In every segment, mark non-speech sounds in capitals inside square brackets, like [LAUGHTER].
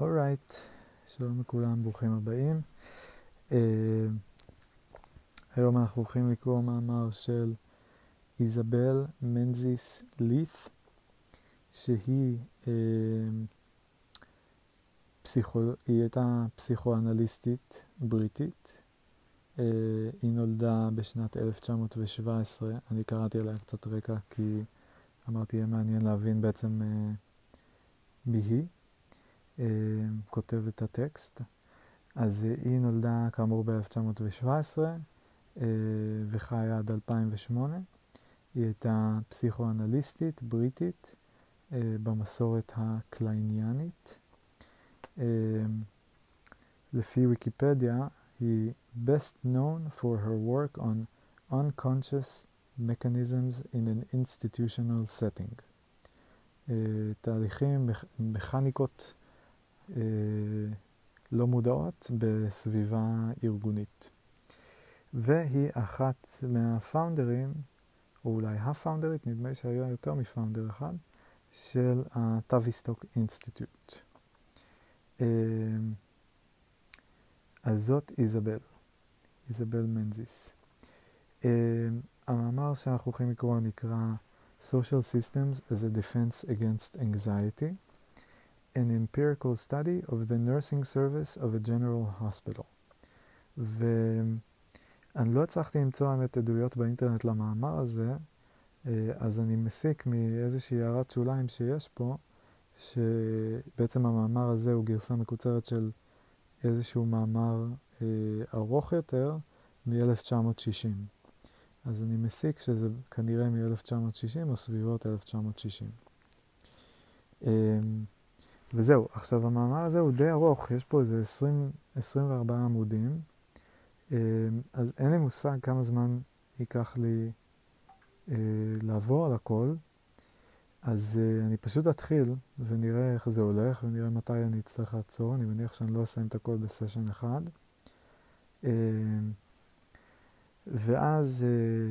אורייט, שלום לכולם, ברוכים הבאים. Uh, היום אנחנו הולכים לקרוא מאמר של איזבל מנזיס לית', שהיא uh, פסיכו... היא הייתה פסיכואנליסטית בריטית. Uh, היא נולדה בשנת 1917, אני קראתי עליה קצת רקע כי אמרתי יהיה מעניין להבין בעצם מי היא. אה, כותב את הטקסט. אז אה, היא נולדה כאמור ב-1917 אה, וחיה עד 2008. היא הייתה פסיכואנליסטית בריטית במסורת הקלייניאנית. לפי ויקיפדיה, היא best known for her work on unconscious mechanisms in an institutional setting. תהליכים, מכניקות אה, לא מודעות בסביבה ארגונית. והיא אחת מהפאונדרים, או אולי הפאונדרית, נדמה לי שהיה יותר מפאונדר אחד, של הטאביסטוק אינסטיטוט. אה, אז זאת איזבל, איזבל מנזיס. אה, המאמר שאנחנו הולכים לקרוא נקרא Social Systems as a Defense Against Anxiety. An empirical study of the nursing service of a general hospital. ואני לא הצלחתי למצוא האמת עדויות באינטרנט למאמר הזה, אז אני מסיק מאיזושהי הערת שוליים שיש פה, שבעצם המאמר הזה הוא גרסה מקוצרת של איזשהו מאמר אה, ארוך יותר מ-1960. אז אני מסיק שזה כנראה מ-1960 או סביבות 1960. אה, וזהו, עכשיו המאמר הזה הוא די ארוך, יש פה איזה 20, 24 עמודים, אה, אז אין לי מושג כמה זמן ייקח לי אה, לעבור על הכל, אז אה, אני פשוט אתחיל ונראה איך זה הולך ונראה מתי אני אצטרך לעצור, אני מניח שאני לא אסיים את הכל בסשן אחד. ואז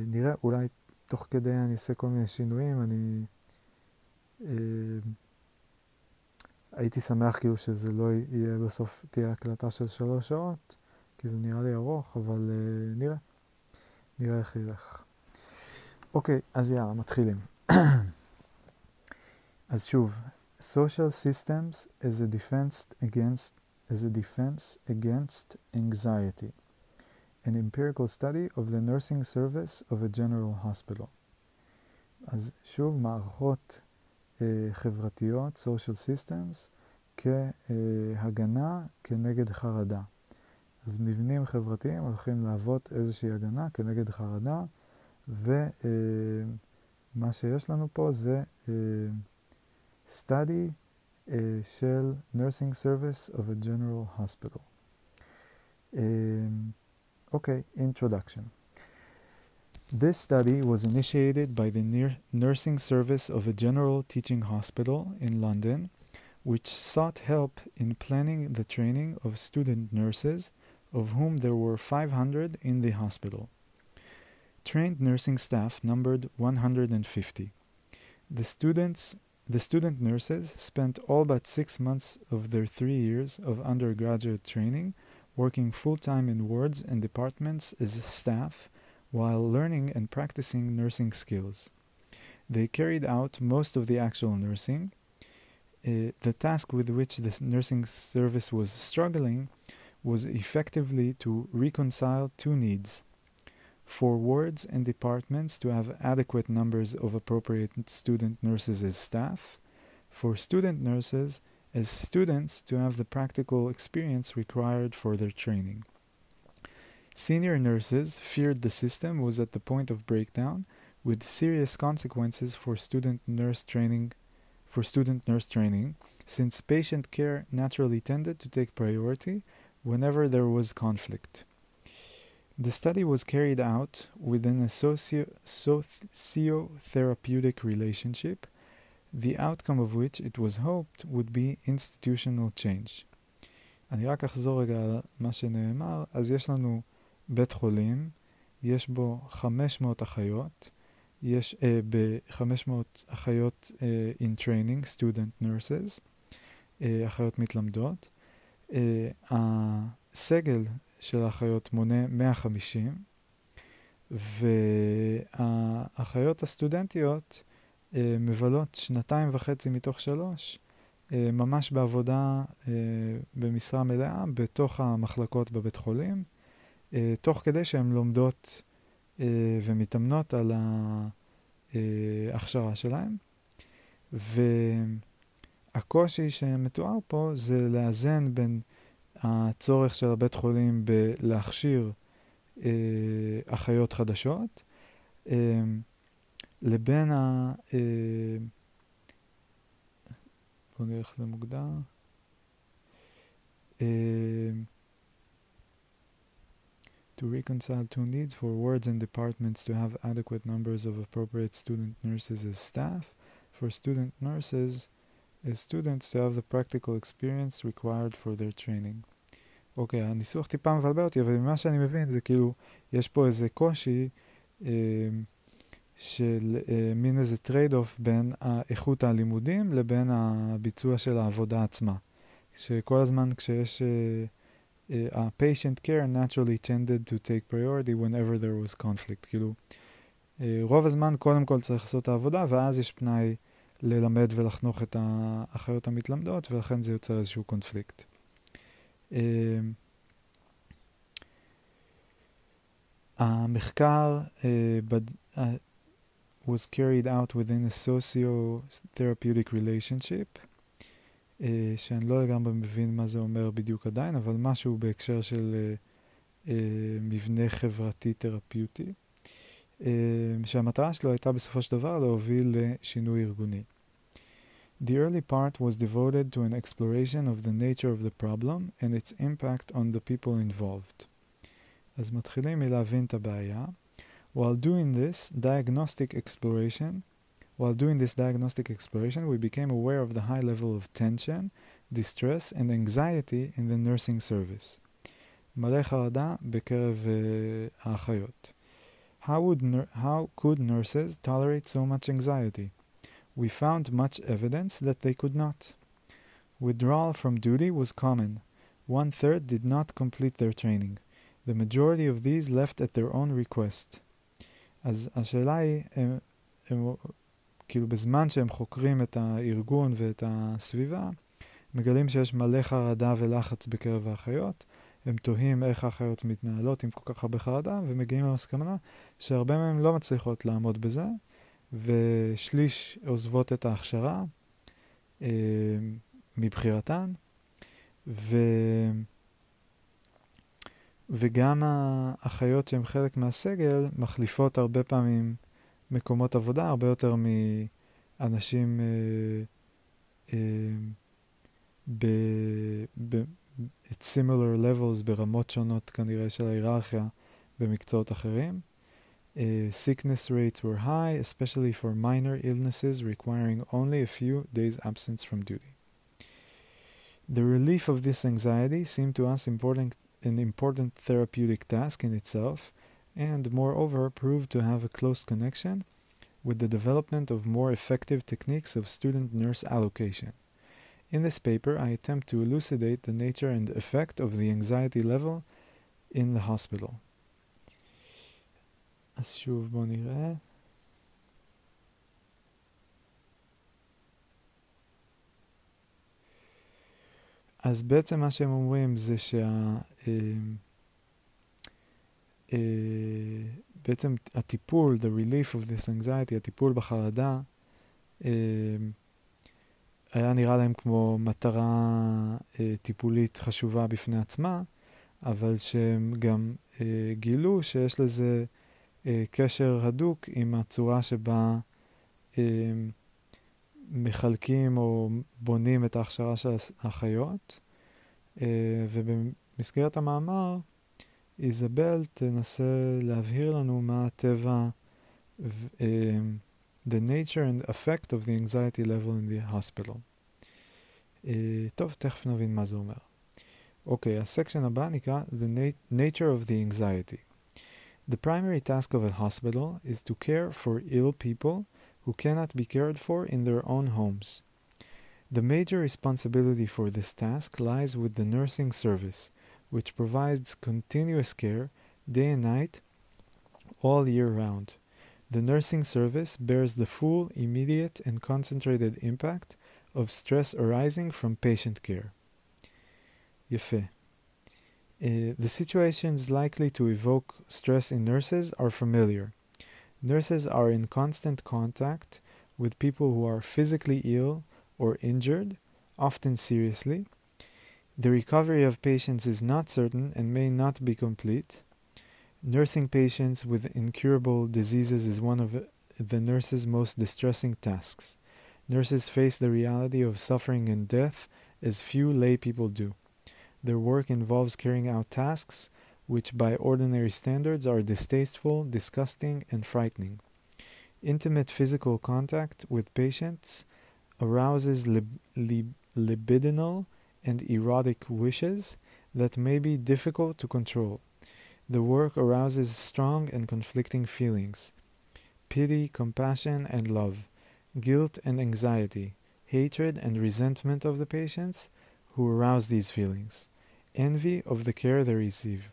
נראה, אולי תוך כדי אני אעשה כל מיני שינויים, אני... הייתי שמח כאילו שזה לא יהיה בסוף, תהיה הקלטה של שלוש שעות, כי זה נראה לי ארוך, אבל uh, נראה. נראה איך ילך. אוקיי, אז יאללה, מתחילים. [COUGHS] אז שוב, social systems as a defense against, as a defense against anxiety. An empirical study of the nursing service of a general hospital. אז שוב, מערכות חברתיות, social systems, כהגנה כנגד חרדה. אז מבנים חברתיים הולכים להוות איזושהי הגנה כנגד חרדה, ומה שיש לנו פה זה study של nursing service of a general hospital. אוקיי, okay, introduction. This study was initiated by the nursing service of a general teaching hospital in London, which sought help in planning the training of student nurses, of whom there were 500 in the hospital. Trained nursing staff numbered 150. The students the student nurses spent all but six months of their three years of undergraduate training working full time in wards and departments as staff while learning and practicing nursing skills. They carried out most of the actual nursing. Uh, the task with which the nursing service was struggling was effectively to reconcile two needs for wards and departments to have adequate numbers of appropriate student nurses as staff, for student nurses as students to have the practical experience required for their training. Senior nurses feared the system was at the point of breakdown, with serious consequences for student nurse training for student nurse training, since patient care naturally tended to take priority whenever there was conflict. The study was carried out within a socio- socio-therapeutic relationship, the outcome of which it was hoped would be institutional change. אני רק אחזור רגע על מה שנאמר, אז יש לנו בית חולים, יש בו 500 אחיות, יש uh, ב-500 אחיות uh, in training, student nurses, uh, אחיות מתלמדות. הסגל של האחיות מונה 150, והאחיות הסטודנטיות מבלות שנתיים וחצי מתוך שלוש ממש בעבודה במשרה מלאה בתוך המחלקות בבית חולים, תוך כדי שהן לומדות ומתאמנות על ההכשרה שלהן. והקושי שמתואר פה זה לאזן בין הצורך של הבית חולים בלהכשיר אה, אחיות חדשות, אה, לבין ה... אה, בואו נראה איך זה מוגדר. Uh, to reconcile two needs for wards and departments to have adequate numbers of appropriate student nurses as staff, for student nurses as students to have the practical experience required for their training. אוקיי, okay, הניסוח טיפה מבלבל אותי, אבל ממה שאני מבין זה כאילו, יש פה איזה קושי אה, של אה, מין איזה trade-off בין איכות הלימודים לבין הביצוע של העבודה עצמה. שכל הזמן כשיש... אה, uh, patient care naturally tended to take priority whenever there was conflict. כאילו, uh, רוב הזמן קודם כל צריך לעשות את העבודה, ואז יש פנאי ללמד ולחנוך את האחיות המתלמדות, ולכן זה יוצר איזשהו קונפליקט. Uh, המחקר uh, bad, uh, was carried out within a socio-therapeutic relationship. Uh, שאני לא לגמרי מבין מה זה אומר בדיוק עדיין, אבל משהו בהקשר של uh, uh, מבנה חברתי תרפיוטי, uh, שהמטרה שלו הייתה בסופו של דבר להוביל לשינוי ארגוני. The early part was devoted to an exploration of the nature of the problem and its impact on the people involved. אז מתחילים מלהבין את הבעיה. While doing this, diagnostic exploration While doing this diagnostic exploration, we became aware of the high level of tension, distress, and anxiety in the nursing service. מלא חרדה בקרב uh, האחיות. How, would how could nurses tolerate so much anxiety? We found much evidence that they could not. Withdrawal from duty was common. One third did not complete their training. The majority of these left at their own request. אז השאלה היא, הם, הם כאילו בזמן שהם חוקרים את הארגון ואת הסביבה, מגלים שיש מלא חרדה ולחץ בקרב האחיות. הם תוהים איך האחיות מתנהלות עם כל כך הרבה חרדה, ומגיעים למסקנה שהרבה מהם לא מצליחות לעמוד בזה, ושליש עוזבות את ההכשרה אה, מבחירתן, ו... וגם האחיות שהן חלק מהסגל מחליפות הרבה פעמים מקומות עבודה הרבה יותר מאנשים אה, אה, ב, similar levels ברמות שונות כנראה של ההיררכיה במקצועות אחרים. Uh, sickness rates were high, especially for minor illnesses requiring only a few days absence from duty. The relief of this anxiety seemed to us important, an important therapeutic task in itself, and moreover proved to have a close connection with the development of more effective techniques of student nurse allocation. In this paper, I attempt to elucidate the nature and effect of the anxiety level in the hospital. אז שוב בואו נראה. אז בעצם מה שהם אומרים זה שה... אה, בעצם הטיפול, the relief of this anxiety, הטיפול בחרדה, אה, היה נראה להם כמו מטרה אה, טיפולית חשובה בפני עצמה, אבל שהם גם גילו שיש לזה קשר הדוק עם הצורה שבה מחלקים או בונים את ההכשרה של האחיות. ובמסגרת המאמר, איזבל תנסה להבהיר לנו מה הטבע, uh, the nature and effect of the anxiety level in the hospital. Uh, טוב, תכף נבין מה זה אומר. אוקיי, okay, הסקשן הבא נקרא The na Nature of the Anxiety. The primary task of a hospital is to care for ill people who cannot be cared for in their own homes. The major responsibility for this task lies with the nursing service, which provides continuous care day and night all year round. The nursing service bears the full, immediate, and concentrated impact of stress arising from patient care. יפה. Uh, the situations likely to evoke stress in nurses are familiar. Nurses are in constant contact with people who are physically ill or injured, often seriously. the recovery of patients is not certain and may not be complete. Nursing patients with incurable diseases is one of the nurse's most distressing tasks. Nurses face the reality of suffering and death as few lay people do. Their work involves carrying out tasks which, by ordinary standards, are distasteful, disgusting, and frightening. Intimate physical contact with patients arouses lib- lib- libidinal and erotic wishes that may be difficult to control. The work arouses strong and conflicting feelings pity, compassion, and love, guilt and anxiety, hatred and resentment of the patients who arouse these feelings, envy of the care they receive.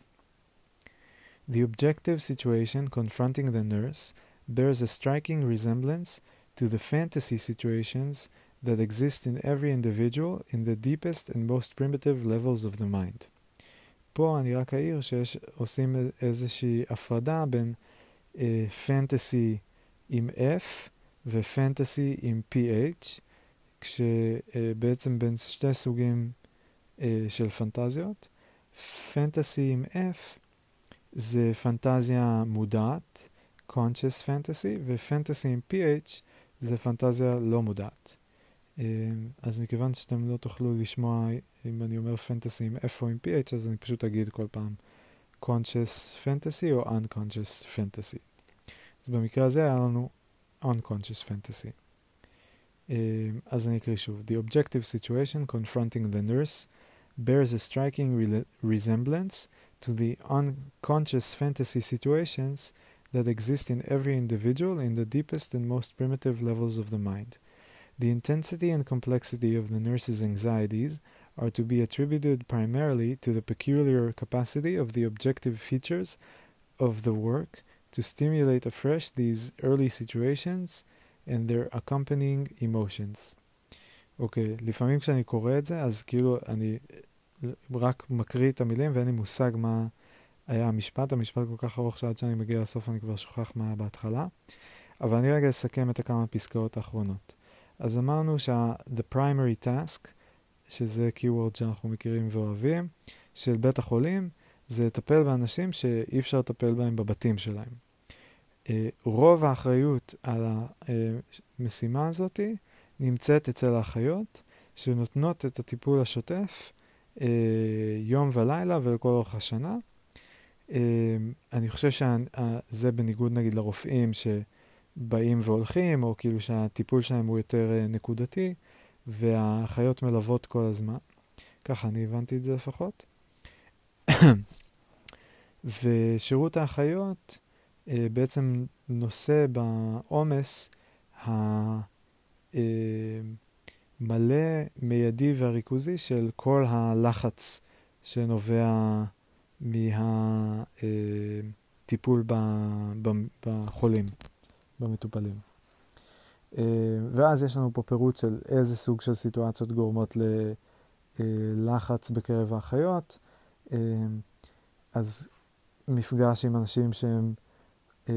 The objective situation confronting the nurse bears a striking resemblance to the fantasy situations that exist in every individual in the deepest and most primitive levels of the mind. פה אני רק אעיר שעושים איזושהי הפרדה בין אה, פנטסי עם F ופנטסי עם PH, כשבעצם בין שתי סוגים אה, של פנטזיות. פנטסי עם F זה פנטזיה מודעת, conscious fantasy, ופנטסי עם PH זה פנטזיה לא מודעת. אז מכיוון שאתם לא תוכלו לשמוע אם אני אומר פנטסי עם F או עם PH, אז אני פשוט אגיד כל פעם conscious fantasy או unconscious fantasy. אז במקרה הזה היה לנו unconscious fantasy. אז אני אקריא שוב. The objective situation confronting the nurse bears a striking re resemblance to the unconscious fantasy situations that exist in every individual in the deepest and most primitive levels of the mind. The intensity and complexity of the nurse's anxieties are to be attributed primarily to the peculiar capacity of the objective features of the work to stimulate afresh these early situations and their accompanying emotions. אוקיי, okay, לפעמים כשאני קורא את זה, אז כאילו אני רק מקריא את המילים ואין לי מושג מה היה המשפט. המשפט כל כך ארוך שעד שאני מגיע לסוף אני כבר שוכח מה היה בהתחלה. אבל אני רגע אסכם את הכמה פסקאות האחרונות. אז אמרנו שה-the primary task, שזה keyword שאנחנו מכירים ואוהבים, של בית החולים, זה לטפל באנשים שאי אפשר לטפל בהם בבתים שלהם. Uh, רוב האחריות על המשימה הזאת נמצאת אצל האחיות, שנותנות את הטיפול השוטף uh, יום ולילה ולכל אורך השנה. Uh, אני חושב שזה בניגוד נגיד לרופאים, ש... באים והולכים, או כאילו שהטיפול שלהם הוא יותר uh, נקודתי, והאחיות מלוות כל הזמן. ככה אני הבנתי את זה לפחות. [COUGHS] ושירות האחיות uh, בעצם נושא בעומס המלא, uh, מיידי והריכוזי של כל הלחץ שנובע מהטיפול בחולים. במטופלים. אה, ואז יש לנו פה פירוט של איזה סוג של סיטואציות גורמות ללחץ בקרב האחיות. אה, אז מפגש עם אנשים שהם אה,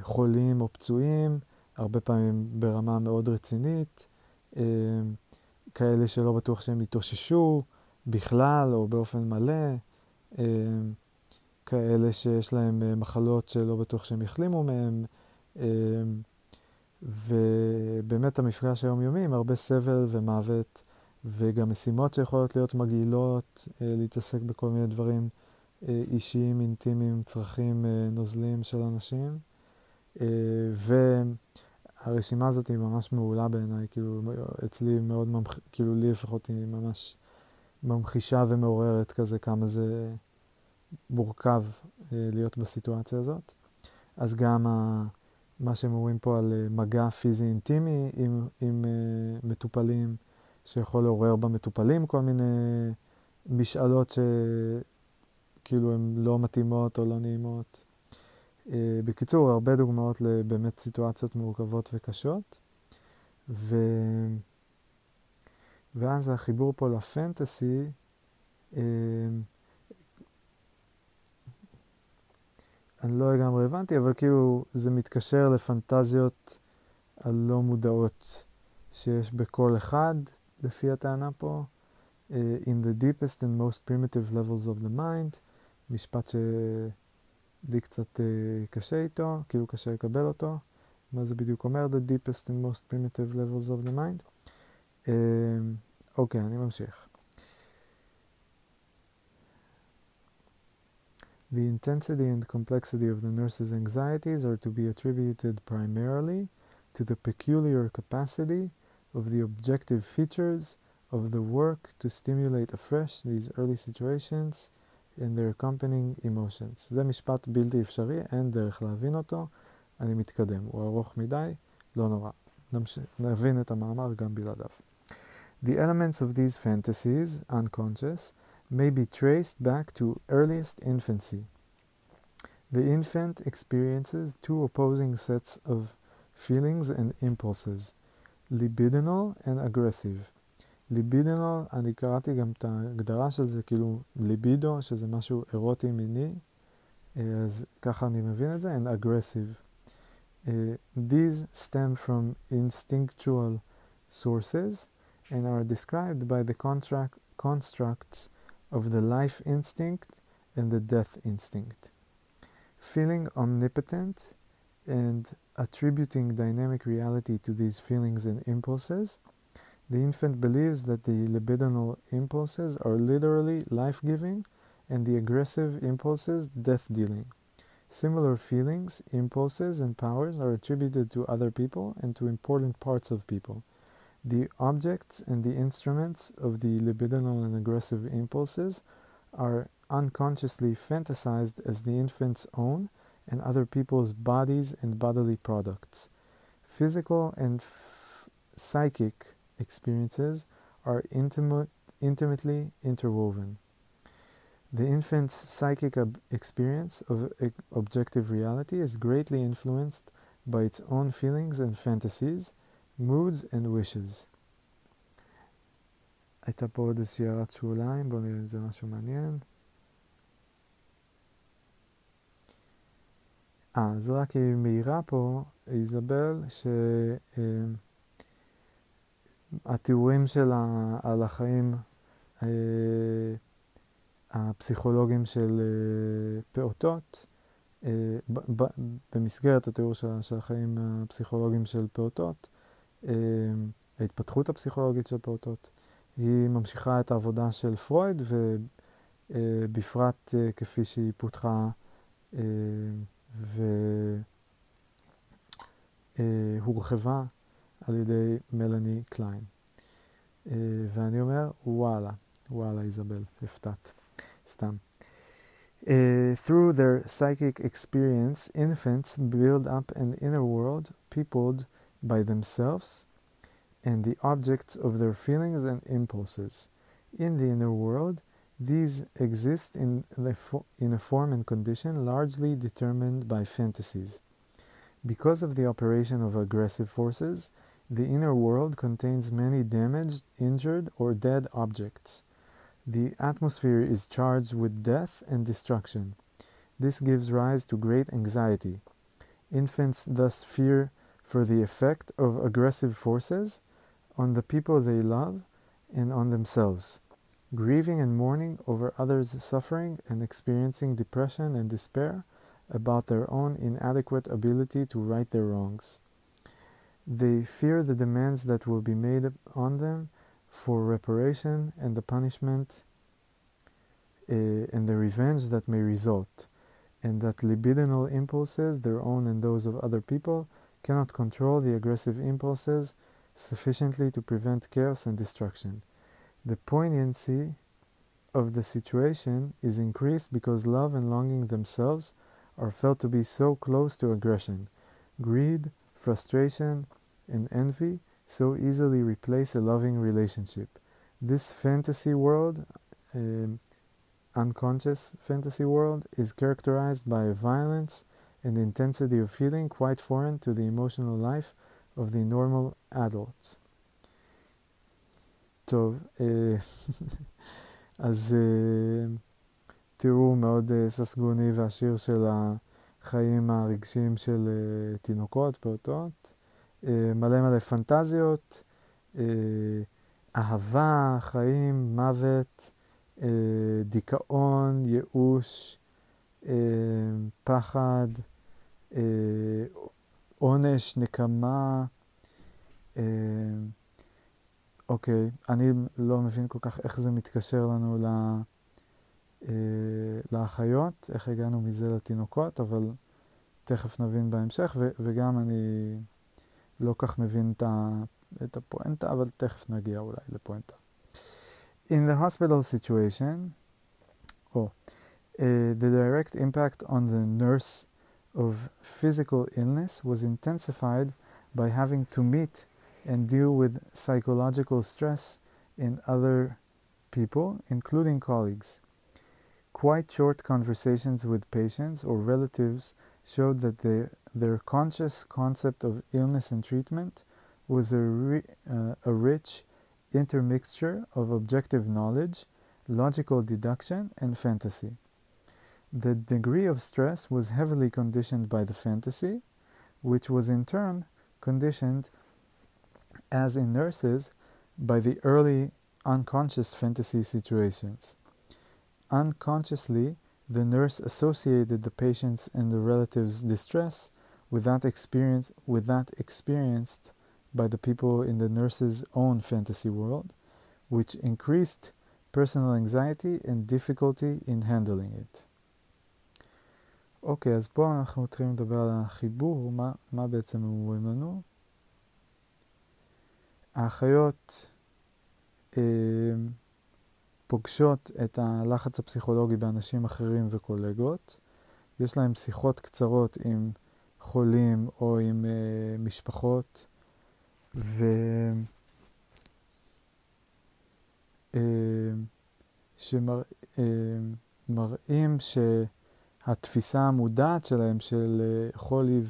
חולים או פצועים, הרבה פעמים ברמה מאוד רצינית, כאלה שלא בטוח שהם יתאוששו בכלל או באופן מלא, כאלה שיש להם מחלות שלא בטוח שהם יחלימו אמ, ובאמת המפגש היומיומי עם הרבה סבל ומוות, וגם משימות שיכולות להיות מגעילות, אה, להתעסק בכל מיני דברים אה, אישיים, אינטימיים, צרכים אה, נוזלים של אנשים. והרשימה הזאת היא ממש מעולה בעיניי, כאילו אצלי מאוד, ממח... כאילו לי לפחות היא ממש ממחישה ומעוררת כזה כמה זה מורכב להיות בסיטואציה הזאת. אז גם ה... מה שהם אומרים פה על אה, מגע פיזי אינטימי עם, עם uh, מטופלים, שיכול לעורר במטופלים כל מיני משאלות שכאילו הן לא מתאימות או לא נעימות. אה, בקיצור, הרבה דוגמאות לבאמת סיטואציות מורכבות וקשות. ו... ואז החיבור פה לפנטסי, אה, אני לא לגמרי הבנתי, אבל כאילו זה מתקשר לפנטזיות הלא מודעות שיש בכל אחד, לפי הטענה פה. Uh, in the deepest and most primitive levels of the mind, משפט שלי קצת uh, קשה איתו, כאילו קשה לקבל אותו. מה זה בדיוק אומר? The deepest and most primitive levels of the mind. Uh, אוקיי, אני ממשיך. The intensity and complexity of the nurse's anxieties are to be attributed primarily to the peculiar capacity of the objective features of the work to stimulate afresh these early situations and their accompanying emotions. זה משפט בלתי אפשרי, אין דרך להבין אותו, אני מתקדם. הוא ארוך מדי, לא נורא. נמש... נבין את המאמר גם בלעדיו. The elements of these fantasies, unconscious, may be traced back to earliest infancy. The infant experiences two opposing sets of feelings and impulses, libidinal and aggressive. ליבידינל, אני קראתי גם את ההגדרה של זה, כאילו ליבידו, שזה משהו אירוטי מיני, אז ככה אני מבין את זה, and aggressive. Uh, these stem from instinctual sources and are described by the contract, constructs of the life instinct and the death instinct. Feeling omnipotent and attributing dynamic reality to these feelings and impulses, the infant believes that the libidinal impulses are literally life giving and the aggressive impulses death dealing. Similar feelings, impulses, and powers are attributed to other people and to important parts of people. The objects and the instruments of the libidinal and aggressive impulses are unconsciously fantasized as the infant's own and other people's bodies and bodily products. Physical and f- psychic experiences are intimate, intimately interwoven. The infant's psychic ob- experience of objective reality is greatly influenced by its own feelings and fantasies, moods and wishes. הייתה פה עוד איזושהי הערת שוליים, בואו נראה אם זה משהו מעניין. אה, אז רק היא מעירה פה, איזבל, שהתיאורים שלה על החיים אה, הפסיכולוגיים של אה, פעוטות, אה, במסגרת התיאור של, של החיים הפסיכולוגיים של פעוטות, ההתפתחות הפסיכולוגית של פעוטות, היא ממשיכה את העבודה של פרויד, ובפרט כפי שהיא פותחה והורחבה על ידי מלאני קליין. ואני אומר, וואלה, וואלה איזבל, הפתעת, סתם. Uh, through their psychic experience, infants build up an inner world peopled by themselves and the objects of their feelings and impulses. In the inner world, these exist in, the fo- in a form and condition largely determined by fantasies. Because of the operation of aggressive forces, the inner world contains many damaged, injured, or dead objects. The atmosphere is charged with death and destruction. This gives rise to great anxiety. Infants thus fear for the effect of aggressive forces on the people they love and on themselves grieving and mourning over others' suffering and experiencing depression and despair about their own inadequate ability to right their wrongs. They fear the demands that will be made on them for reparation and the punishment uh, and the revenge that may result, and that libidinal impulses, their own and those of other people, cannot control the aggressive impulses sufficiently to prevent chaos and destruction. The poignancy of the situation is increased because love and longing themselves are felt to be so close to aggression. Greed, frustration, and envy so easily replace a loving relationship. This fantasy world, um, unconscious fantasy world, is characterized by violence and intensity of feeling quite foreign to the emotional life of the normal adult. טוב, אז תראו מאוד ססגוני והשיר של החיים הרגשיים של תינוקות, פעוטות. מלא מלא פנטזיות, אהבה, חיים, מוות, דיכאון, ייאוש, פחד, עונש, נקמה. אוקיי, אני לא מבין כל כך איך זה מתקשר לנו לאחיות, איך הגענו מזה לתינוקות, אבל תכף נבין בהמשך, וגם אני לא כך מבין את הפואנטה, אבל תכף נגיע אולי לפואנטה. In the hospital situation, oh, uh, the direct impact on the nurse of physical illness was intensified by having to meet and deal with psychological stress in other people, including colleagues. Quite short conversations with patients or relatives showed that they, their conscious concept of illness and treatment was a, ri uh, a rich intermixture of objective knowledge, logical deduction, and fantasy. The degree of stress was heavily conditioned by the fantasy, which was in turn conditioned, as in nurses, by the early unconscious fantasy situations. Unconsciously, the nurse associated the patient's and the relative's distress with that experience with that experienced by the people in the nurse's own fantasy world, which increased personal anxiety and difficulty in handling it. אוקיי, אז פה אנחנו מתחילים לדבר על החיבור, מה, מה בעצם הם אומרים לנו. האחיות אה, פוגשות את הלחץ הפסיכולוגי באנשים אחרים וקולגות. יש להם שיחות קצרות עם חולים או עם אה, משפחות, ו... אה, שמראים שהתפיסה המודעת שלהם של אה, חולי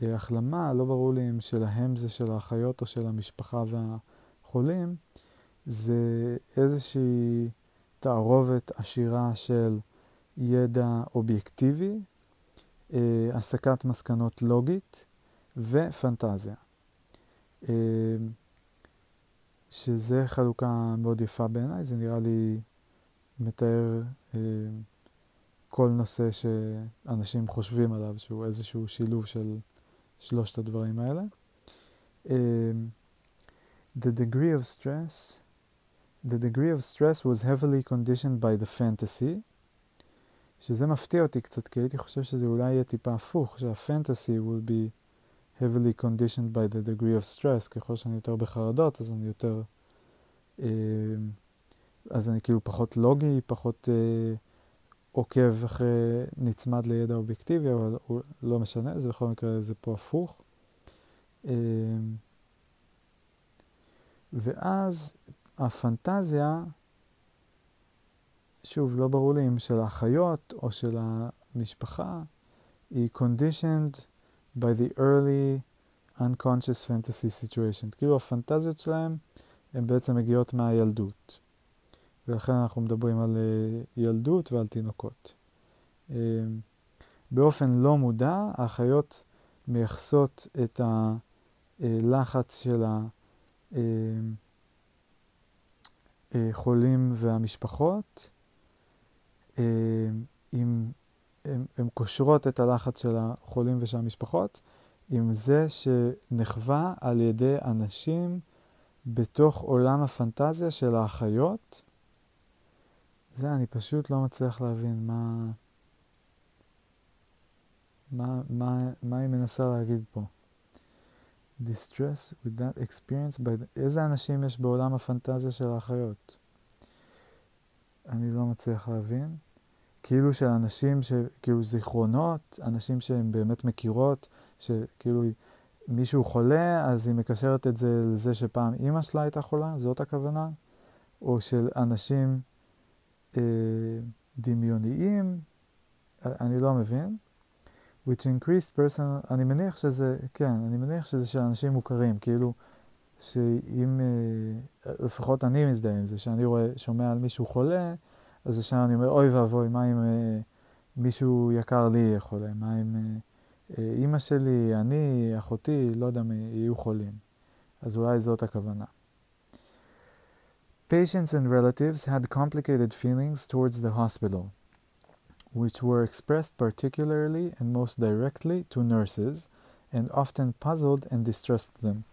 והחלמה, לא ברור לי אם שלהם זה של האחיות או של המשפחה והחולים, זה איזושהי תערובת עשירה של ידע אובייקטיבי, אה, הסקת מסקנות לוגית ופנטזיה. אה, שזה חלוקה מאוד יפה בעיניי, זה נראה לי מתאר אה, כל נושא שאנשים חושבים עליו, שהוא איזשהו שילוב של שלושת הדברים האלה. Uh, the degree of stress The degree of stress was heavily conditioned by the fantasy, שזה מפתיע אותי קצת, כי הייתי חושב שזה אולי יהיה טיפה הפוך, שהפנטסי will be heavily conditioned by the degree of stress, ככל שאני יותר בחרדות, אז אני יותר, אה, אז אני כאילו פחות לוגי, פחות אה, עוקב אחרי, נצמד לידע אובייקטיבי, אבל הוא לא משנה, זה בכל מקרה זה פה הפוך. אה, ואז הפנטזיה, שוב, לא ברור לי אם של האחיות או של המשפחה, היא conditioned by the early unconscious fantasy situation. כאילו הפנטזיות שלהם הן בעצם מגיעות מהילדות. ולכן אנחנו מדברים על uh, ילדות ועל תינוקות. Uh, באופן לא מודע, האחיות מייחסות את הלחץ של החולים והמשפחות, עם, הן קושרות את הלחץ של החולים ושל המשפחות עם זה שנחווה על ידי אנשים בתוך עולם הפנטזיה של האחיות. זה, אני פשוט לא מצליח להבין מה, מה, מה, מה היא מנסה להגיד פה. distress with that experience by. איזה אנשים יש בעולם הפנטזיה של האחיות? אני לא מצליח להבין. כאילו של אנשים, ש... כאילו זיכרונות, אנשים שהן באמת מכירות, שכאילו מישהו חולה, אז היא מקשרת את זה לזה שפעם אימא שלה הייתה חולה, זאת הכוונה, או של אנשים דמיוניים, אני לא מבין. which increased personal, אני מניח שזה, כן, אני מניח שזה של אנשים מוכרים, כאילו, שאם, אה, לפחות אני מזדהה עם זה, שאני רואה, שומע על מישהו חולה, אז ישר אני אומר, אוי ואבוי, מה אם אה, מישהו יקר לי יהיה חולה? מה אם אה, אימא שלי, אני, אחותי, לא יודע מי, יהיו חולים? אז אולי זאת הכוונה. Patients and relatives had complicated feelings towards the hospital. which were expressed particularly and most directly to nurses, and often puzzled and distressed them.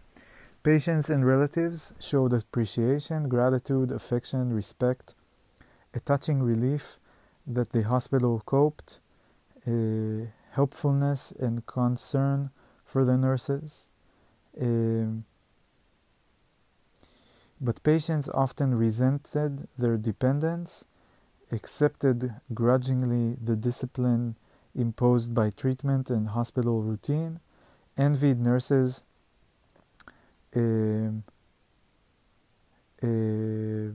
Patients and relatives showed appreciation, gratitude, affection, respect, a touching relief that the hospital coped, helpfulness and concern for the nurses. But patients often resented their dependence, accepted grudgingly the discipline imposed by treatment and hospital routine, envied nurses, uh, uh,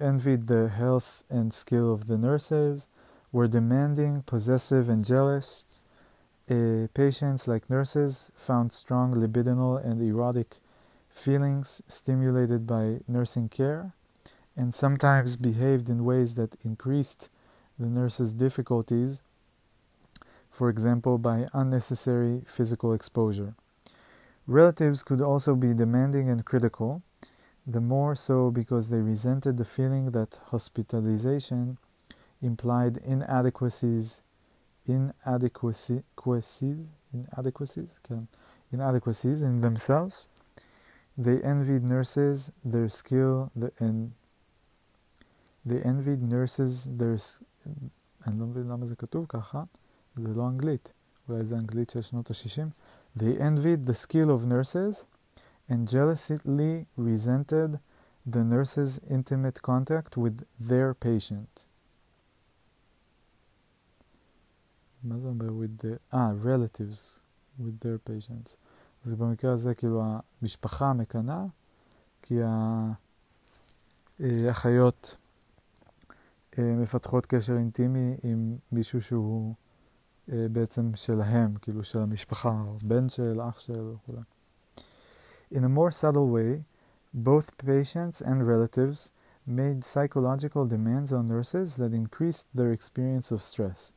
envied the health and skill of the nurses, were demanding, possessive, and jealous. Uh, patients, like nurses, found strong libidinal and erotic feelings stimulated by nursing care and sometimes behaved in ways that increased the nurse's difficulties, for example, by unnecessary physical exposure. Relatives could also be demanding and critical, the more so because they resented the feeling that hospitalization implied inadequacies, inadequacies, inadequacies, inadequacies in themselves. They envied nurses, their skill, and They envied nurses, there's... אני לא מבין למה זה כתוב ככה, זה לא אנגלית, אולי זה אנגלית של שנות ה-60. They envied the skill of nurses and jealously resented the nurse's intimate contact with their patient. מה זה אומר with the... אה, relatives with their patients. אז במקרה הזה כאילו המשפחה מקנאה, כי האחיות מפתחות קשר אינטימי עם מישהו שהוא בעצם שלהם, כאילו של המשפחה, או בן של, אח של וכו'. In a more subtle way, both patients and relatives made psychological demands on nurses that increased their experience of stress.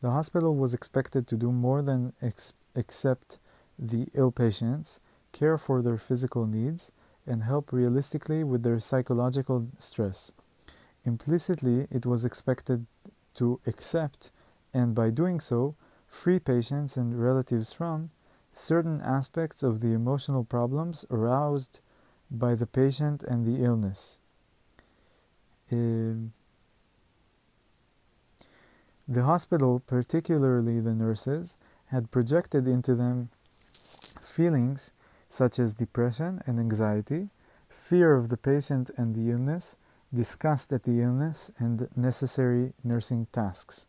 The hospital was expected to do more than ex- accept the ill patients, care for their physical needs, and help realistically with their psychological stress. Implicitly, it was expected to accept, and by doing so, free patients and relatives from certain aspects of the emotional problems aroused by the patient and the illness. Uh, the hospital, particularly the nurses, had projected into them feelings such as depression and anxiety, fear of the patient and the illness, disgust at the illness and necessary nursing tasks.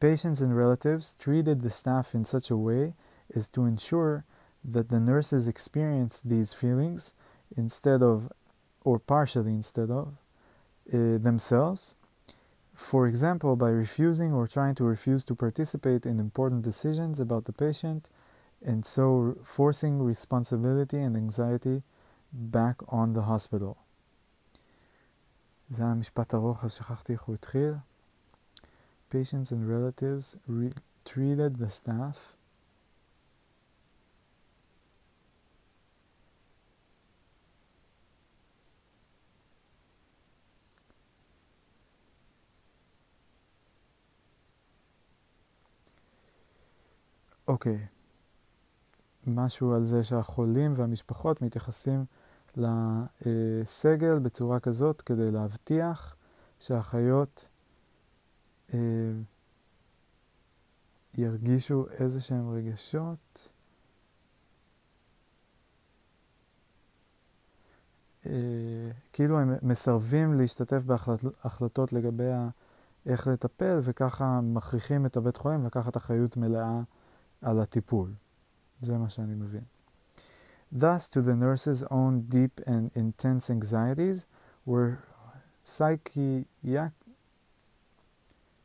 Patients and relatives treated the staff in such a way as to ensure that the nurses experienced these feelings instead of, or partially instead of, uh, themselves. For example, by refusing or trying to refuse to participate in important decisions about the patient, and so forcing responsibility and anxiety back on the hospital. זה היה משפט ארוך, אז שכחתי איך הוא התחיל. Patients and relatives treated the staff אוקיי, okay. משהו על זה שהחולים והמשפחות מתייחסים לסגל בצורה כזאת כדי להבטיח שהחיות אה, ירגישו איזה שהם רגשות. אה, כאילו הם מסרבים להשתתף בהחלטות לגבי איך לטפל, וככה מכריחים את הבית חולים לקחת אחריות מלאה על הטיפול. זה מה שאני מבין. Thus, to the nurse's own deep and intense anxieties were psychiac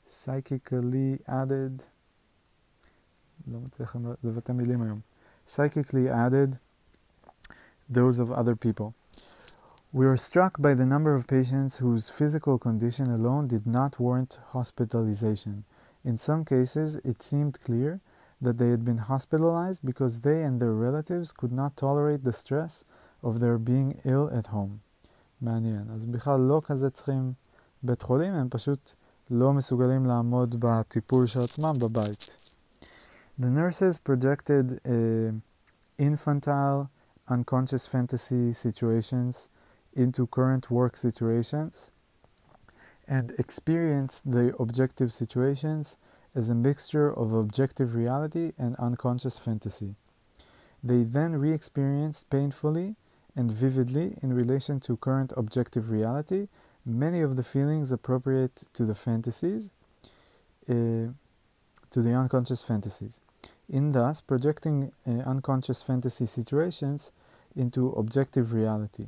psychically added, לא מצליח לבטא מילים היום, psychically added those of other people. We were struck by the number of patients whose physical condition alone did not warrant hospitalization. In some cases, it seemed clear that they had been hospitalized because they and their relatives could not tolerate the stress of their being ill at home. מעניין. אז בכלל לא כזה צריכים בית חולים, הם פשוט לא מסוגלים לעמוד בטיפול של עצמם בבית. The nurses projected uh, infantile, unconscious fantasy situations into current work situations and experienced the objective situations as a mixture of objective reality and unconscious fantasy. They then re experienced painfully and vividly in relation to current objective reality many of the feelings appropriate to the fantasies, uh, to the unconscious fantasies. In thus projecting uh, unconscious fantasy situations into objective reality.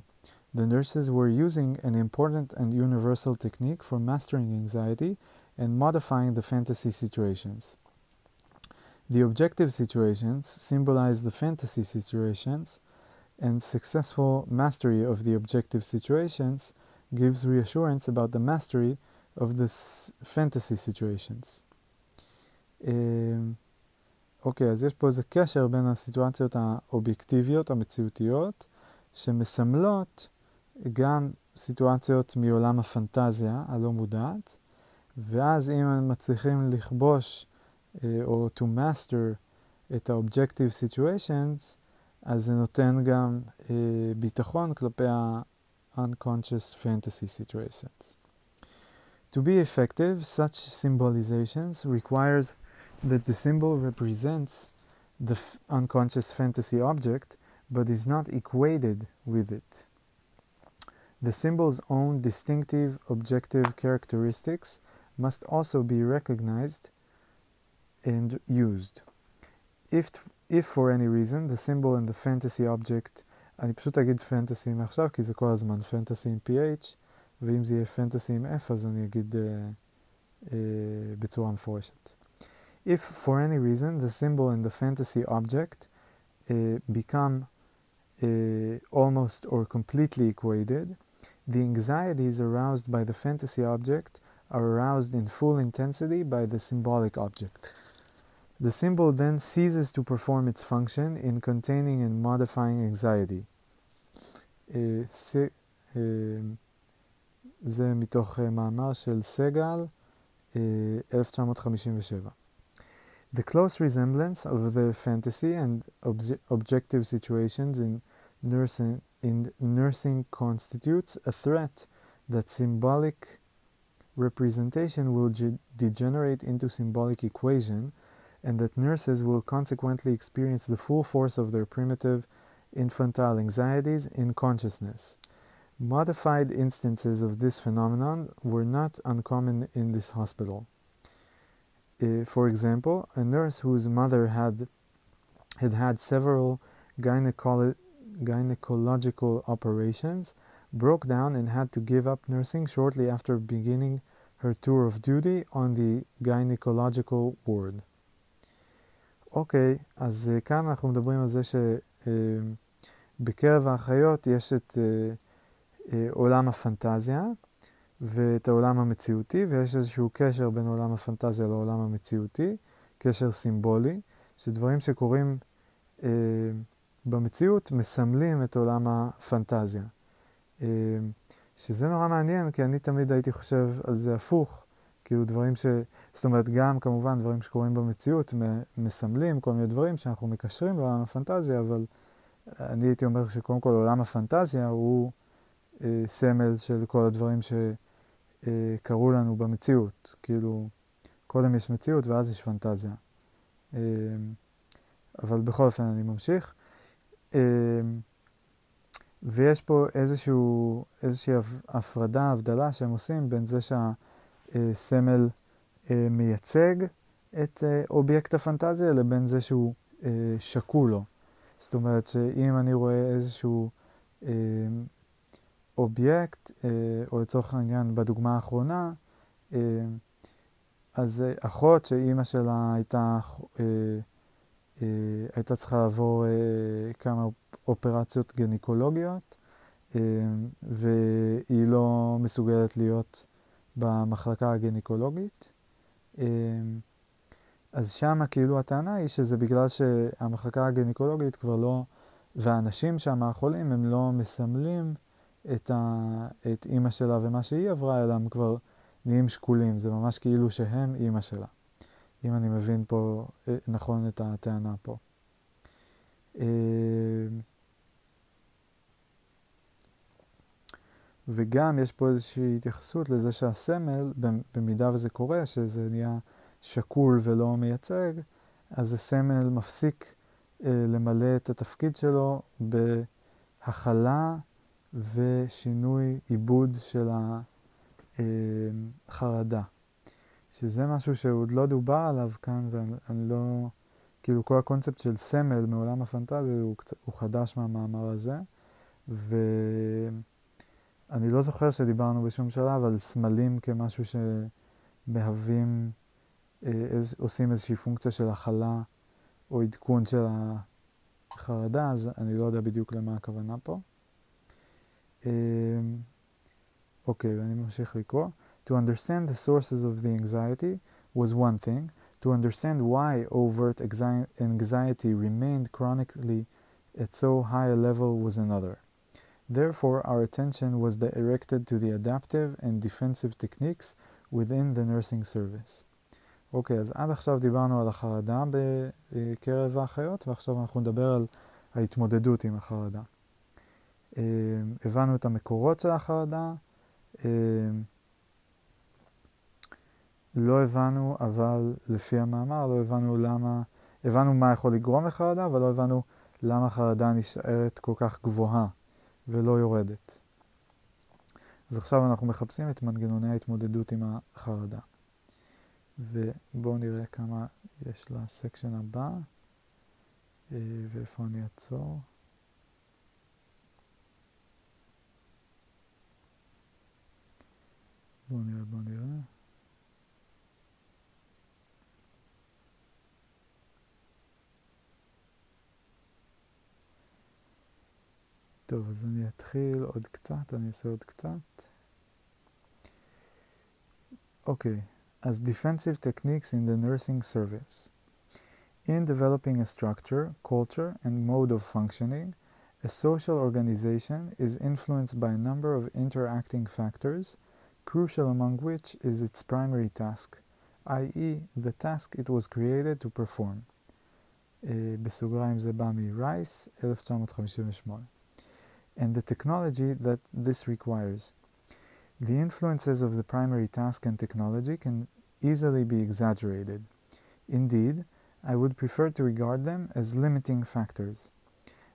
The nurses were using an important and universal technique for mastering anxiety and modifying the fantasy situations. The objective situations symbolize the fantasy situations, and successful mastery of the objective situations gives reassurance about the mastery of the fantasy situations. אוקיי, okay, אז יש פה איזה קשר בין הסיטואציות האובייקטיביות, המציאותיות, שמסמלות גם סיטואציות מעולם הפנטזיה הלא מודעת, ואז אם הם מצליחים לכבוש או to master את ה-objective situations, אז זה נותן גם ביטחון כלפי ה-unconscious fantasy situations. To be effective, such symbolizations requires that the symbol represents the unconscious fantasy object but is not equated with it. The symbol's own distinctive objective characteristics must also be recognized and used. If, if for any reason the symbol and the fantasy object, אני פשוט אגיד פנטסי מעכשיו כי זה כל הזמן פנטסי עם PH, ואם זה יהיה פנטסי עם F אז אני אגיד uh, uh, בצורה מפורשת. If for any reason the symbol and the fantasy object uh, become almost or completely equated, the anxieties aroused by the fantasy object are aroused in full intensity by the symbolic object. The symbol then ceases to perform its function in containing and modifying anxiety. זה מתוך מאמר של סגל, 1957. The close resemblance of the fantasy and objective situations in nursing, in nursing constitutes a threat that symbolic representation will degenerate into symbolic equation and that nurses will consequently experience the full force of their primitive infantile anxieties in consciousness. Modified instances of this phenomenon were not uncommon in this hospital. Uh, for example, a nurse whose mother had had, had several gynecolo- gynecological operations broke down and had to give up nursing shortly after beginning her tour of duty on the gynecological ward. אוקיי, okay, אז uh, כאן אנחנו מדברים על זה שבקרב uh, האחיות יש את uh, uh, עולם הפנטזיה ואת העולם המציאותי, ויש איזשהו קשר בין עולם הפנטזיה לעולם המציאותי, קשר סימבולי, שדברים שקורים uh, במציאות מסמלים את עולם הפנטזיה. אה, שזה נורא מעניין, כי אני תמיד הייתי חושב על זה הפוך. כאילו דברים ש... זאת אומרת, גם כמובן דברים שקורים במציאות מסמלים כל מיני דברים שאנחנו מקשרים לעולם הפנטזיה, אבל אני הייתי אומר שקודם כל עולם הפנטזיה הוא אה, סמל של כל הדברים שקרו אה, לנו במציאות. כאילו, קודם יש מציאות ואז יש פנטזיה. אה, אבל בכל אופן אני ממשיך. אמ, ויש פה איזשהו, איזושהי הפרדה, הבדלה שהם עושים בין זה שהסמל אה, מייצג את אה, אובייקט הפנטזיה לבין זה שהוא אה, שקול לו. זאת אומרת שאם אני רואה איזשהו אה, אובייקט, אה, או לצורך העניין בדוגמה האחרונה, אה, אז אה, אחות שאימא שלה הייתה, אה, אה, הייתה צריכה לעבור אה, כמה אופרציות גניקולוגיות, אה, והיא לא מסוגלת להיות במחלקה הגניקולוגית. אה, אז שמה כאילו הטענה היא שזה בגלל שהמחלקה הגניקולוגית כבר לא, והאנשים שם החולים הם לא מסמלים את, ה, את אימא שלה ומה שהיא עברה, אלא הם כבר נהיים שקולים, זה ממש כאילו שהם אימא שלה. אם אני מבין פה אה, נכון את הטענה פה. אה, וגם יש פה איזושהי התייחסות לזה שהסמל, במידה וזה קורה, שזה נהיה שקול ולא מייצג, אז הסמל מפסיק אה, למלא את התפקיד שלו בהכלה ושינוי עיבוד של החרדה. שזה משהו שעוד לא דובר עליו כאן, ואני לא... כאילו כל הקונספט של סמל מעולם הפנטזיה הוא, קצת, הוא חדש מהמאמר הזה, ואני לא זוכר שדיברנו בשום שלב על סמלים כמשהו שמהווים אה, עושים איזושהי פונקציה של הכלה או עדכון של החרדה, אז אני לא יודע בדיוק למה הכוונה פה. אה, אוקיי, ואני ממשיך לקרוא. To understand the sources of the anxiety was one thing. To understand why overt anxiety remained chronically at so high a level was another. Therefore, our attention was directed to the adaptive and defensive techniques within the nursing service. אוקיי, אז עד עכשיו דיברנו על החרדה בקרב האחיות, ועכשיו אנחנו נדבר על ההתמודדות עם החרדה. אה, הבנו את המקורות של החרדה, אה, לא הבנו, אבל לפי המאמר, לא הבנו למה, הבנו מה יכול לגרום לחרדה, אבל לא הבנו למה החרדה נשארת כל כך גבוהה ולא יורדת. אז עכשיו אנחנו מחפשים את מנגנוני ההתמודדות עם החרדה. ובואו נראה כמה יש לסקשן הבא, אה, ואיפה אני אעצור. בואו נראה, בואו נראה. טוב, אז אני אתחיל עוד קצת, אני אעשה עוד קצת. אוקיי. as defensive techniques in the nursing service. In developing a structure, culture, and mode of functioning, a social organization is influenced by a number of interacting factors, crucial among which is its primary task, i.e., the task it was created to perform. בסוגריים זה בא מרייס, 1958. And the technology that this requires. The influences of the primary task and technology can easily be exaggerated. Indeed, I would prefer to regard them as limiting factors.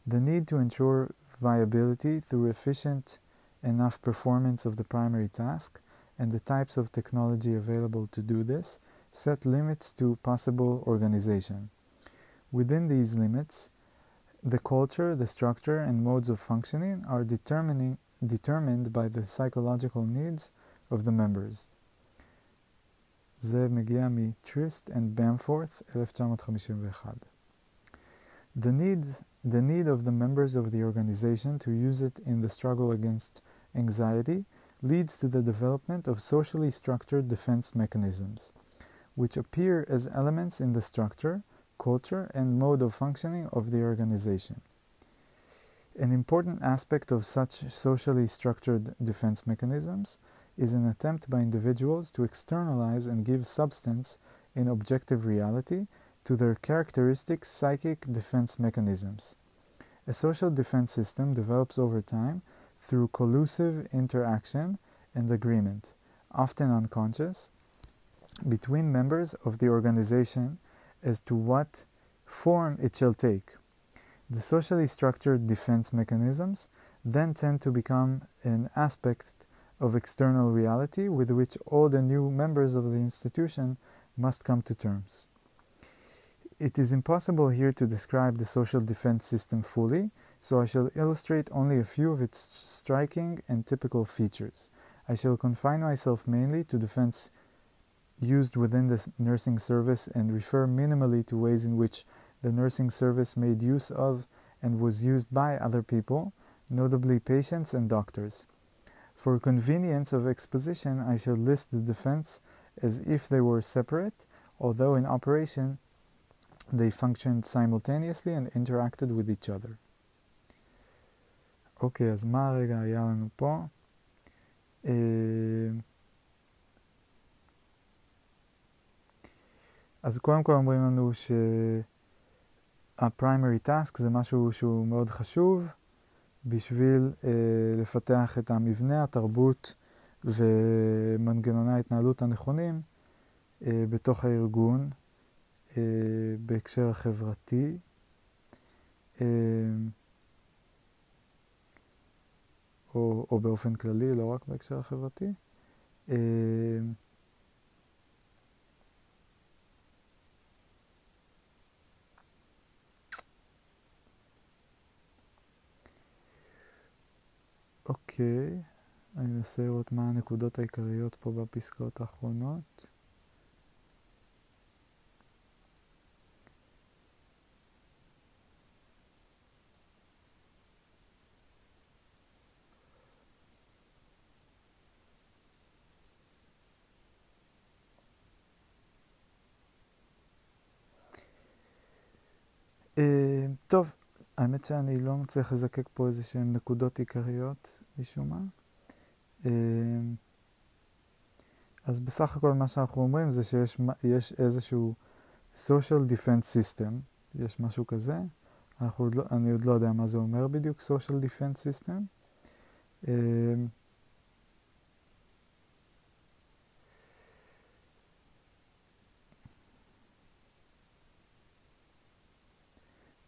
The need to ensure viability through efficient enough performance of the primary task and the types of technology available to do this set limits to possible organization. Within these limits, the culture, the structure, and modes of functioning are determining determined by the psychological needs of the members. זה מגיע מטריסט and Bamforth, 1951. The needs, the need of the members of the organization to use it in the struggle against anxiety leads to the development of socially structured defense mechanisms, which appear as elements in the structure, culture, and mode of functioning of the organization. An important aspect of such socially structured defense mechanisms is an attempt by individuals to externalize and give substance in objective reality to their characteristic psychic defense mechanisms. A social defense system develops over time through collusive interaction and agreement, often unconscious, between members of the organization as to what form it shall take. The socially structured defense mechanisms then tend to become an aspect of external reality with which all the new members of the institution must come to terms. It is impossible here to describe the social defense system fully, so I shall illustrate only a few of its striking and typical features. I shall confine myself mainly to defense used within the nursing service and refer minimally to ways in which the nursing service made use of and was used by other people, notably patients and doctors. For convenience of exposition, I shall list the defense as if they were separate, although in operation they functioned simultaneously and interacted with each other. אוקיי, אז מה הרגע היה לנו פה? אז קודם כל אומרים לנו שה-primary task זה משהו שהוא מאוד חשוב בשביל אה, לפתח את המבנה, התרבות ומנגנוני ההתנהלות הנכונים אה, בתוך הארגון אה, בהקשר החברתי. אה, או, או באופן כללי, לא רק בהקשר החברתי. אה, אוקיי, אני אנסה לראות מה הנקודות העיקריות פה בפסקאות האחרונות. אה, טוב, האמת שאני לא מצליח לזקק פה איזה שהן נקודות עיקריות משום מה. אה, אז בסך הכל מה שאנחנו אומרים זה שיש איזשהו social defense system, יש משהו כזה, עוד לא, אני עוד לא יודע מה זה אומר בדיוק social defense system. אה,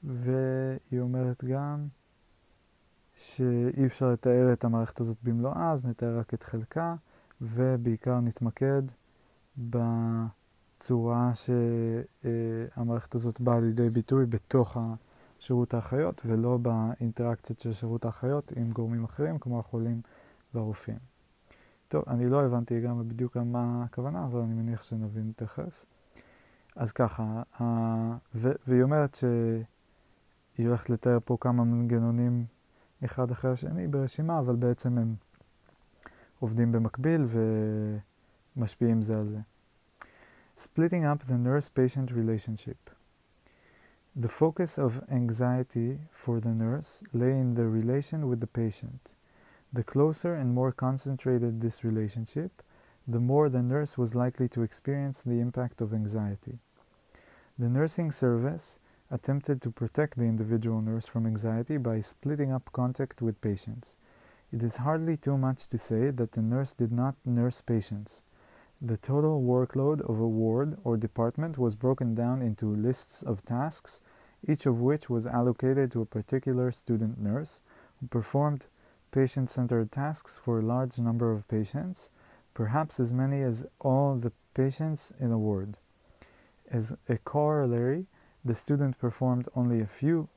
והיא אומרת גם שאי אפשר לתאר את המערכת הזאת במלואה, אז נתאר רק את חלקה, ובעיקר נתמקד בצורה שהמערכת הזאת באה לידי ביטוי בתוך שירות האחיות, ולא באינטראקציות של שירות האחיות עם גורמים אחרים, כמו החולים והרופאים. טוב, אני לא הבנתי גם בדיוק על מה הכוונה, אבל אני מניח שנבין תכף. אז ככה, והיא אומרת ש... היא הולכת לתאר פה כמה מנגנונים אחד אחרי השני ברשימה, אבל בעצם הם עובדים במקביל ומשפיעים זה על זה. Splitting up the nurse-patient relationship. The focus of anxiety for the nurse lay in the relation with the patient. The closer and more concentrated this relationship, the more the nurse was likely to experience the impact of anxiety. The nursing service attempted to protect the individual nurse from anxiety by splitting up contact with patients. It is hardly too much to say that the nurse did not nurse patients. The total workload of a ward or department was broken down into lists of tasks, each of which was allocated to a particular student nurse who performed patient centered tasks for a large number of patients, perhaps as many as all the patients in a ward. As a corollary, the student performed only a few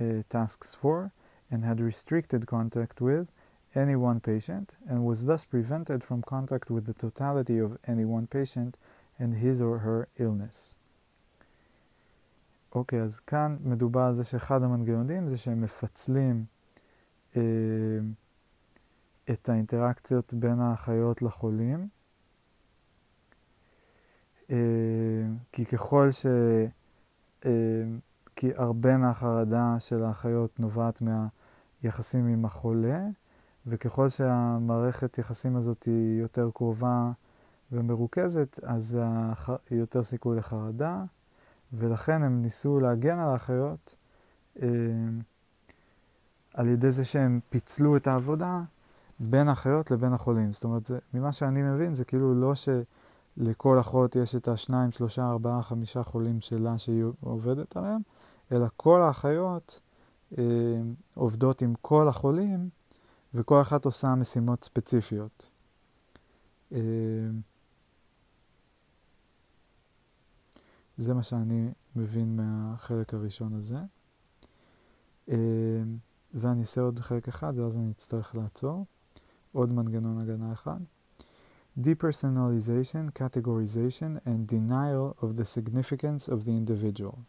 uh, tasks for and had restricted contact with any one patient and was thus prevented from contact with the totality of any one patient and his or her illness. אוקיי, okay, אז כאן מדובר על זה שאחד המנגנונים זה שהם מפצלים אה, את האינטראקציות בין האחיות לחולים. אה, כי ככל ש... אה, כי הרבה מהחרדה של האחיות נובעת מהיחסים עם החולה, וככל שהמערכת יחסים הזאת היא יותר קרובה ומרוכזת, אז היא יותר סיכוי לחרדה, ולכן הם ניסו להגן על האחיות אה, על ידי זה שהם פיצלו את העבודה בין האחיות לבין החולים. זאת אומרת, זה, ממה שאני מבין, זה כאילו לא ש... לכל אחות יש את השניים, שלושה, ארבעה, חמישה חולים שלה שהיא עובדת עליהם, אלא כל האחיות אה, עובדות עם כל החולים, וכל אחת עושה משימות ספציפיות. אה, זה מה שאני מבין מהחלק הראשון הזה. אה, ואני אעשה עוד חלק אחד ואז אני אצטרך לעצור. עוד מנגנון הגנה אחד. Depersonalization, categorization, and denial of the significance of the individual.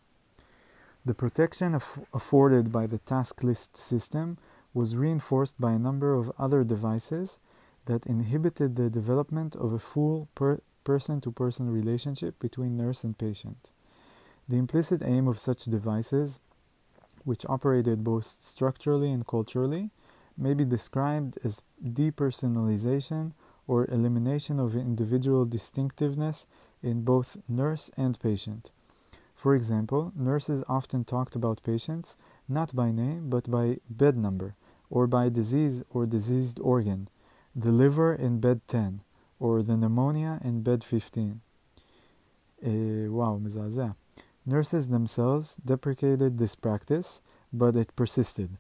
The protection aff afforded by the task list system was reinforced by a number of other devices that inhibited the development of a full person to person relationship between nurse and patient. The implicit aim of such devices, which operated both structurally and culturally, may be described as depersonalization or elimination of individual distinctiveness in both nurse and patient. For example, nurses often talked about patients not by name but by bed number, or by disease or diseased organ, the liver in bed 10, or the pneumonia in bed 15. Uh, wow, מזעזע. Nurses themselves deprecated this practice, but it persisted.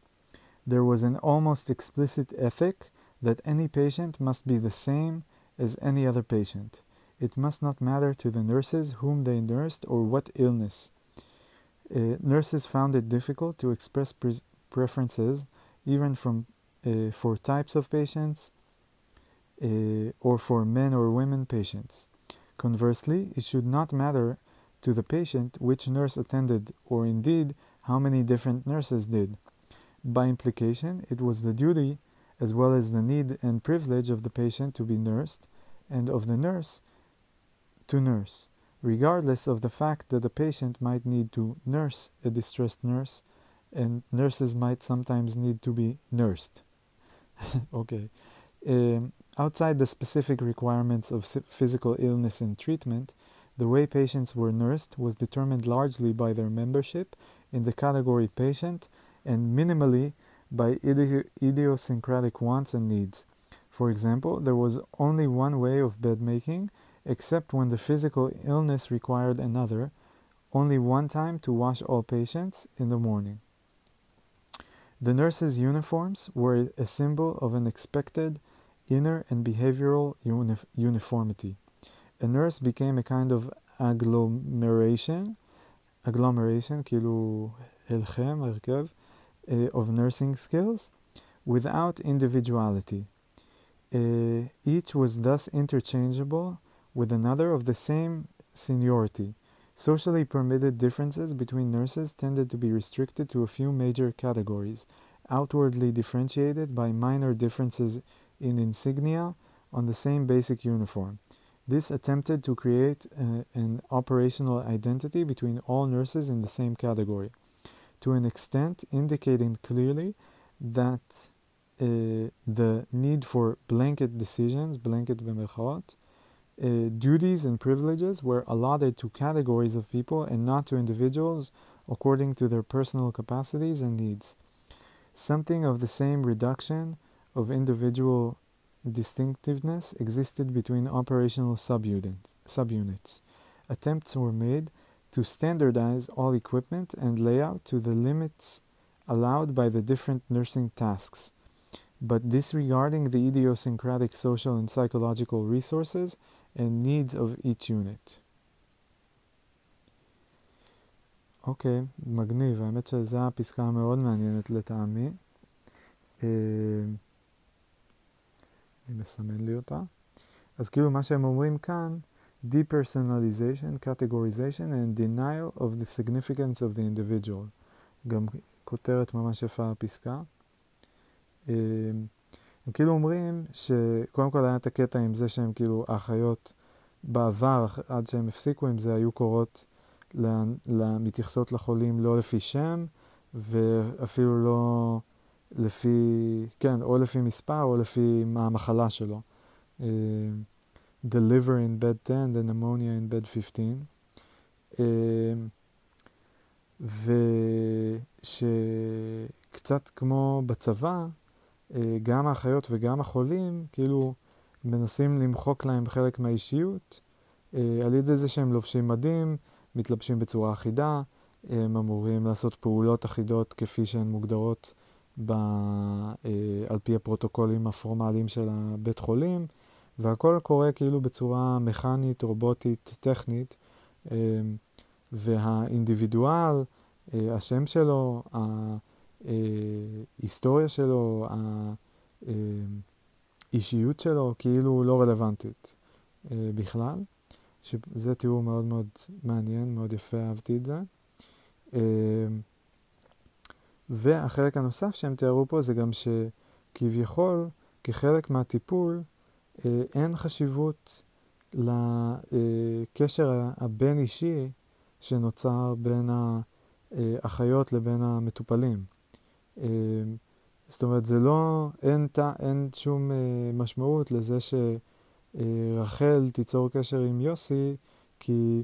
There was an almost explicit ethic that any patient must be the same as any other patient. It must not matter to the nurses whom they nursed or what illness. Uh, nurses found it difficult to express pre- preferences, even from uh, for types of patients uh, or for men or women patients. Conversely, it should not matter to the patient which nurse attended, or indeed how many different nurses did. By implication, it was the duty as well as the need and privilege of the patient to be nursed, and of the nurse to nurse, regardless of the fact that the patient might need to nurse a distressed nurse, and nurses might sometimes need to be nursed. [LAUGHS] okay. Um, outside the specific requirements of physical illness and treatment, the way patients were nursed was determined largely by their membership in the category patient and minimally by idi- idiosyncratic wants and needs. For example, there was only one way of bed making, except when the physical illness required another, only one time to wash all patients in the morning. The nurses' uniforms were a symbol of an expected inner and behavioral uni- uniformity. A nurse became a kind of agglomeration, agglomeration, כאילו הלחם, הרכב, uh, of nursing skills without individuality. Uh, each was thus interchangeable with another of the same seniority. Socially permitted differences between nurses tended to be restricted to a few major categories, outwardly differentiated by minor differences in insignia on the same basic uniform. This attempted to create uh, an operational identity between all nurses in the same category, to an extent indicating clearly that uh, the need for blanket decisions, blanket b'mechot, uh, duties and privileges were allotted to categories of people and not to individuals according to their personal capacities and needs. Something of the same reduction of individual distinctiveness existed between operational subunits. subunits. Attempts were made to standardize all equipment and layout to the limits allowed by the different nursing tasks, but disregarding the idiosyncratic social and psychological resources and needs of each unit. אוקיי, okay, מגניב, האמת שזו הפסקה המאוד מעניינת לטעמי. אני מסמן לי אותה. אז כאילו מה שהם אומרים כאן, depersonalization, categorization and denial of the significance of the individual. גם כותרת ממש יפה הפסקה. הם כאילו אומרים שקודם כל היה את הקטע עם זה שהם כאילו האחיות בעבר, עד שהם הפסיקו עם זה, היו קוראות, מתייחסות לחולים לא לפי שם, ואפילו לא לפי, כן, או לפי מספר או לפי מה המחלה שלו. The liver in bed 10, the pneumonia in bed 15. Uh, ושקצת כמו בצבא, גם האחיות וגם החולים, כאילו, מנסים למחוק להם חלק מהאישיות על ידי זה שהם לובשים מדים, מתלבשים בצורה אחידה, הם אמורים לעשות פעולות אחידות כפי שהן מוגדרות ב, על פי הפרוטוקולים הפורמליים של הבית חולים, והכל קורה כאילו בצורה מכנית, רובוטית, טכנית, והאינדיבידואל, אה, השם שלו, ההיסטוריה שלו, האישיות שלו, כאילו לא רלוונטית בכלל. שזה תיאור מאוד מאוד מעניין, מאוד יפה, אהבתי את זה. והחלק הנוסף שהם תיארו פה זה גם שכביכול, כחלק מהטיפול, אין חשיבות לקשר הבין-אישי שנוצר בין האחיות לבין המטופלים. זאת אומרת, זה לא, אין, אין שום משמעות לזה שרחל תיצור קשר עם יוסי, כי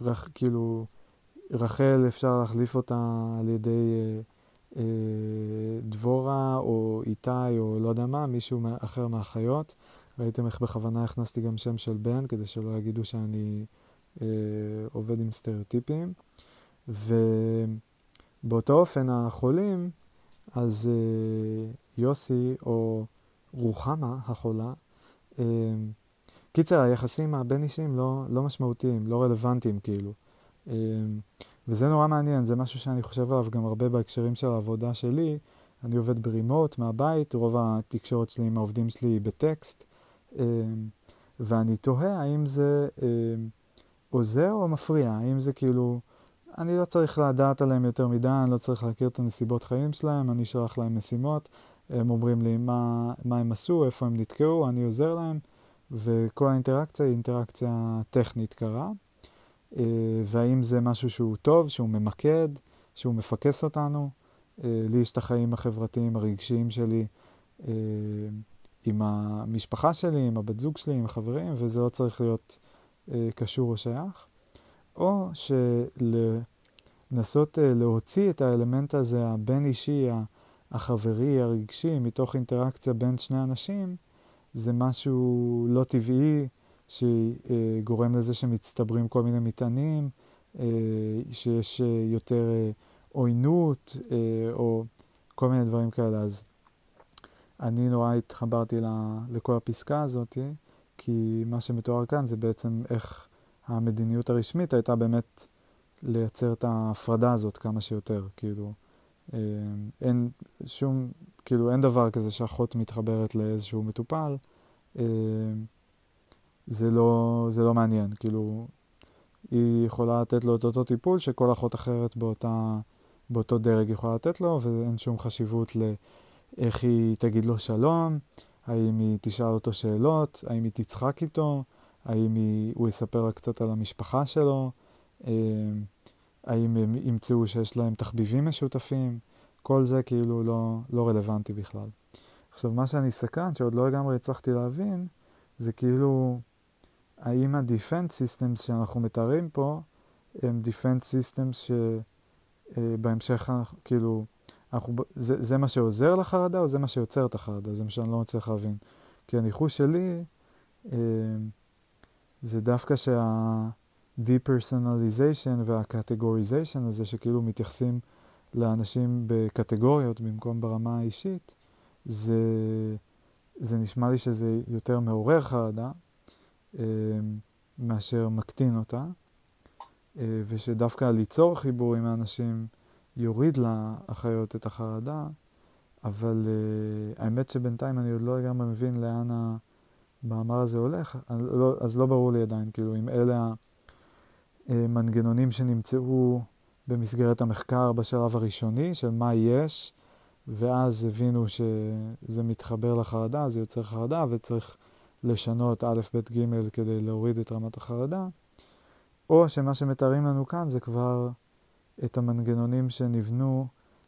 רח, כאילו, רחל אפשר להחליף אותה על ידי אה, דבורה או איתי או לא יודע מה, מישהו אחר מהחיות. ראיתם איך בכוונה הכנסתי גם שם של בן, כדי שלא יגידו שאני אה, עובד עם סטריאוטיפים. ובאותו אופן החולים, אז אה, יוסי או רוחמה החולה, אה, קיצר, היחסים הבין-אישיים לא, לא משמעותיים, לא רלוונטיים כאילו. אה, וזה נורא מעניין, זה משהו שאני חושב עליו גם הרבה בהקשרים של העבודה שלי. אני עובד ברימוט מהבית, רוב התקשורת שלי עם העובדים שלי היא בטקסט, אמ, ואני תוהה האם זה אמ, עוזר או מפריע, האם זה כאילו, אני לא צריך לדעת עליהם יותר מדי, אני לא צריך להכיר את הנסיבות חיים שלהם, אני שולח להם משימות, הם אומרים לי מה, מה הם עשו, איפה הם נתקעו, אני עוזר להם, וכל האינטראקציה היא אינטראקציה טכנית קרה. אה, והאם זה משהו שהוא טוב, שהוא ממקד, שהוא מפקס אותנו. אה, לי יש את החיים החברתיים הרגשיים שלי אה, עם המשפחה שלי, עם הבת זוג שלי, עם החברים, וזה לא צריך להיות קשור או שייך. או שלנסות להוציא את האלמנט הזה הבין-אישי, החברי, הרגשי, מתוך אינטראקציה בין שני אנשים, זה משהו לא טבעי, שגורם לזה שמצטברים כל מיני מטענים, אה, שיש אה, יותר אה, עוינות או כל מיני דברים כאלה. אז אני נורא התחברתי לכל הפסקה הזאת, כי מה שמתואר כאן זה בעצם איך המדיניות הרשמית הייתה באמת לייצר את ההפרדה הזאת כמה שיותר, כאילו. אין שום, כאילו אין דבר כזה שאחות מתחברת לאיזשהו מטופל. זה לא, זה לא מעניין. כאילו, היא יכולה לתת לו את אותו טיפול שכל אחות אחרת באותה, באותו דרג יכולה לתת לו, ואין שום חשיבות לאיך היא תגיד לו שלום, האם היא תשאל אותו שאלות, האם היא תצחק איתו, האם היא, הוא יספר לה קצת על המשפחה שלו, אה, האם הם ימצאו שיש להם תחביבים משותפים, כל זה כאילו לא, לא רלוונטי בכלל. עכשיו, מה שאני סקרן, שעוד לא לגמרי הצלחתי להבין, זה כאילו האם ה-Defense Systems שאנחנו מתארים פה הם Defense Systems שבהמשך, אה, כאילו, אנחנו, זה, זה מה שעוזר לחרדה או זה מה שיוצר את החרדה? זה מה שאני לא מצליח להבין. כי הניחוש שלי אה, זה דווקא שה-depersonalization וה-categorization הזה, שכאילו מתייחסים לאנשים בקטגוריות במקום ברמה האישית, זה, זה נשמע לי שזה יותר מעורר חרדה, מאשר מקטין אותה, אה, ושדווקא ליצור חיבור עם האנשים יוריד לאחיות את החרדה, אבל uh, האמת שבינתיים אני עוד לא לגמרי מבין לאן המאמר הזה הולך, לא, אז לא ברור לי עדיין, כאילו, אם אלה המנגנונים שנמצאו במסגרת המחקר בשלב הראשוני של מה יש, ואז הבינו שזה מתחבר לחרדה, זה יוצר חרדה וצריך לשנות א', ב', ג' כדי להוריד את רמת החרדה, או שמה שמתארים לנו כאן זה כבר את המנגנונים שנבנו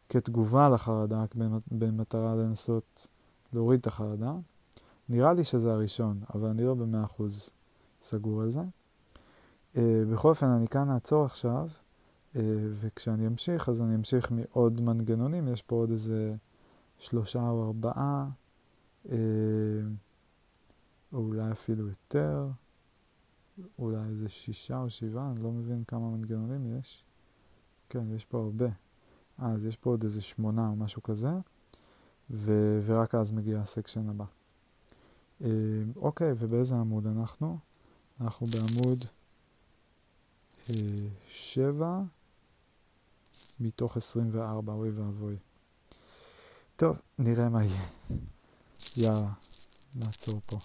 כתגובה לחרדה במטרה לנסות להוריד את החרדה. נראה לי שזה הראשון, אבל אני לא במאה אחוז סגור על זה. Uh, בכל אופן, אני כאן אעצור עכשיו, uh, וכשאני אמשיך, אז אני אמשיך מעוד מנגנונים. יש פה עוד איזה שלושה או ארבעה. או אולי אפילו יותר, אולי איזה שישה או שבעה, אני לא מבין כמה מנגנונים יש. כן, יש פה הרבה. אה, אז יש פה עוד איזה שמונה או משהו כזה, ו- ורק אז מגיע הסקשן הבא. אה, אוקיי, ובאיזה עמוד אנחנו? אנחנו בעמוד שבע מתוך 24, אוי ואבוי. טוב, נראה מה יהיה. יאללה, נעצור פה.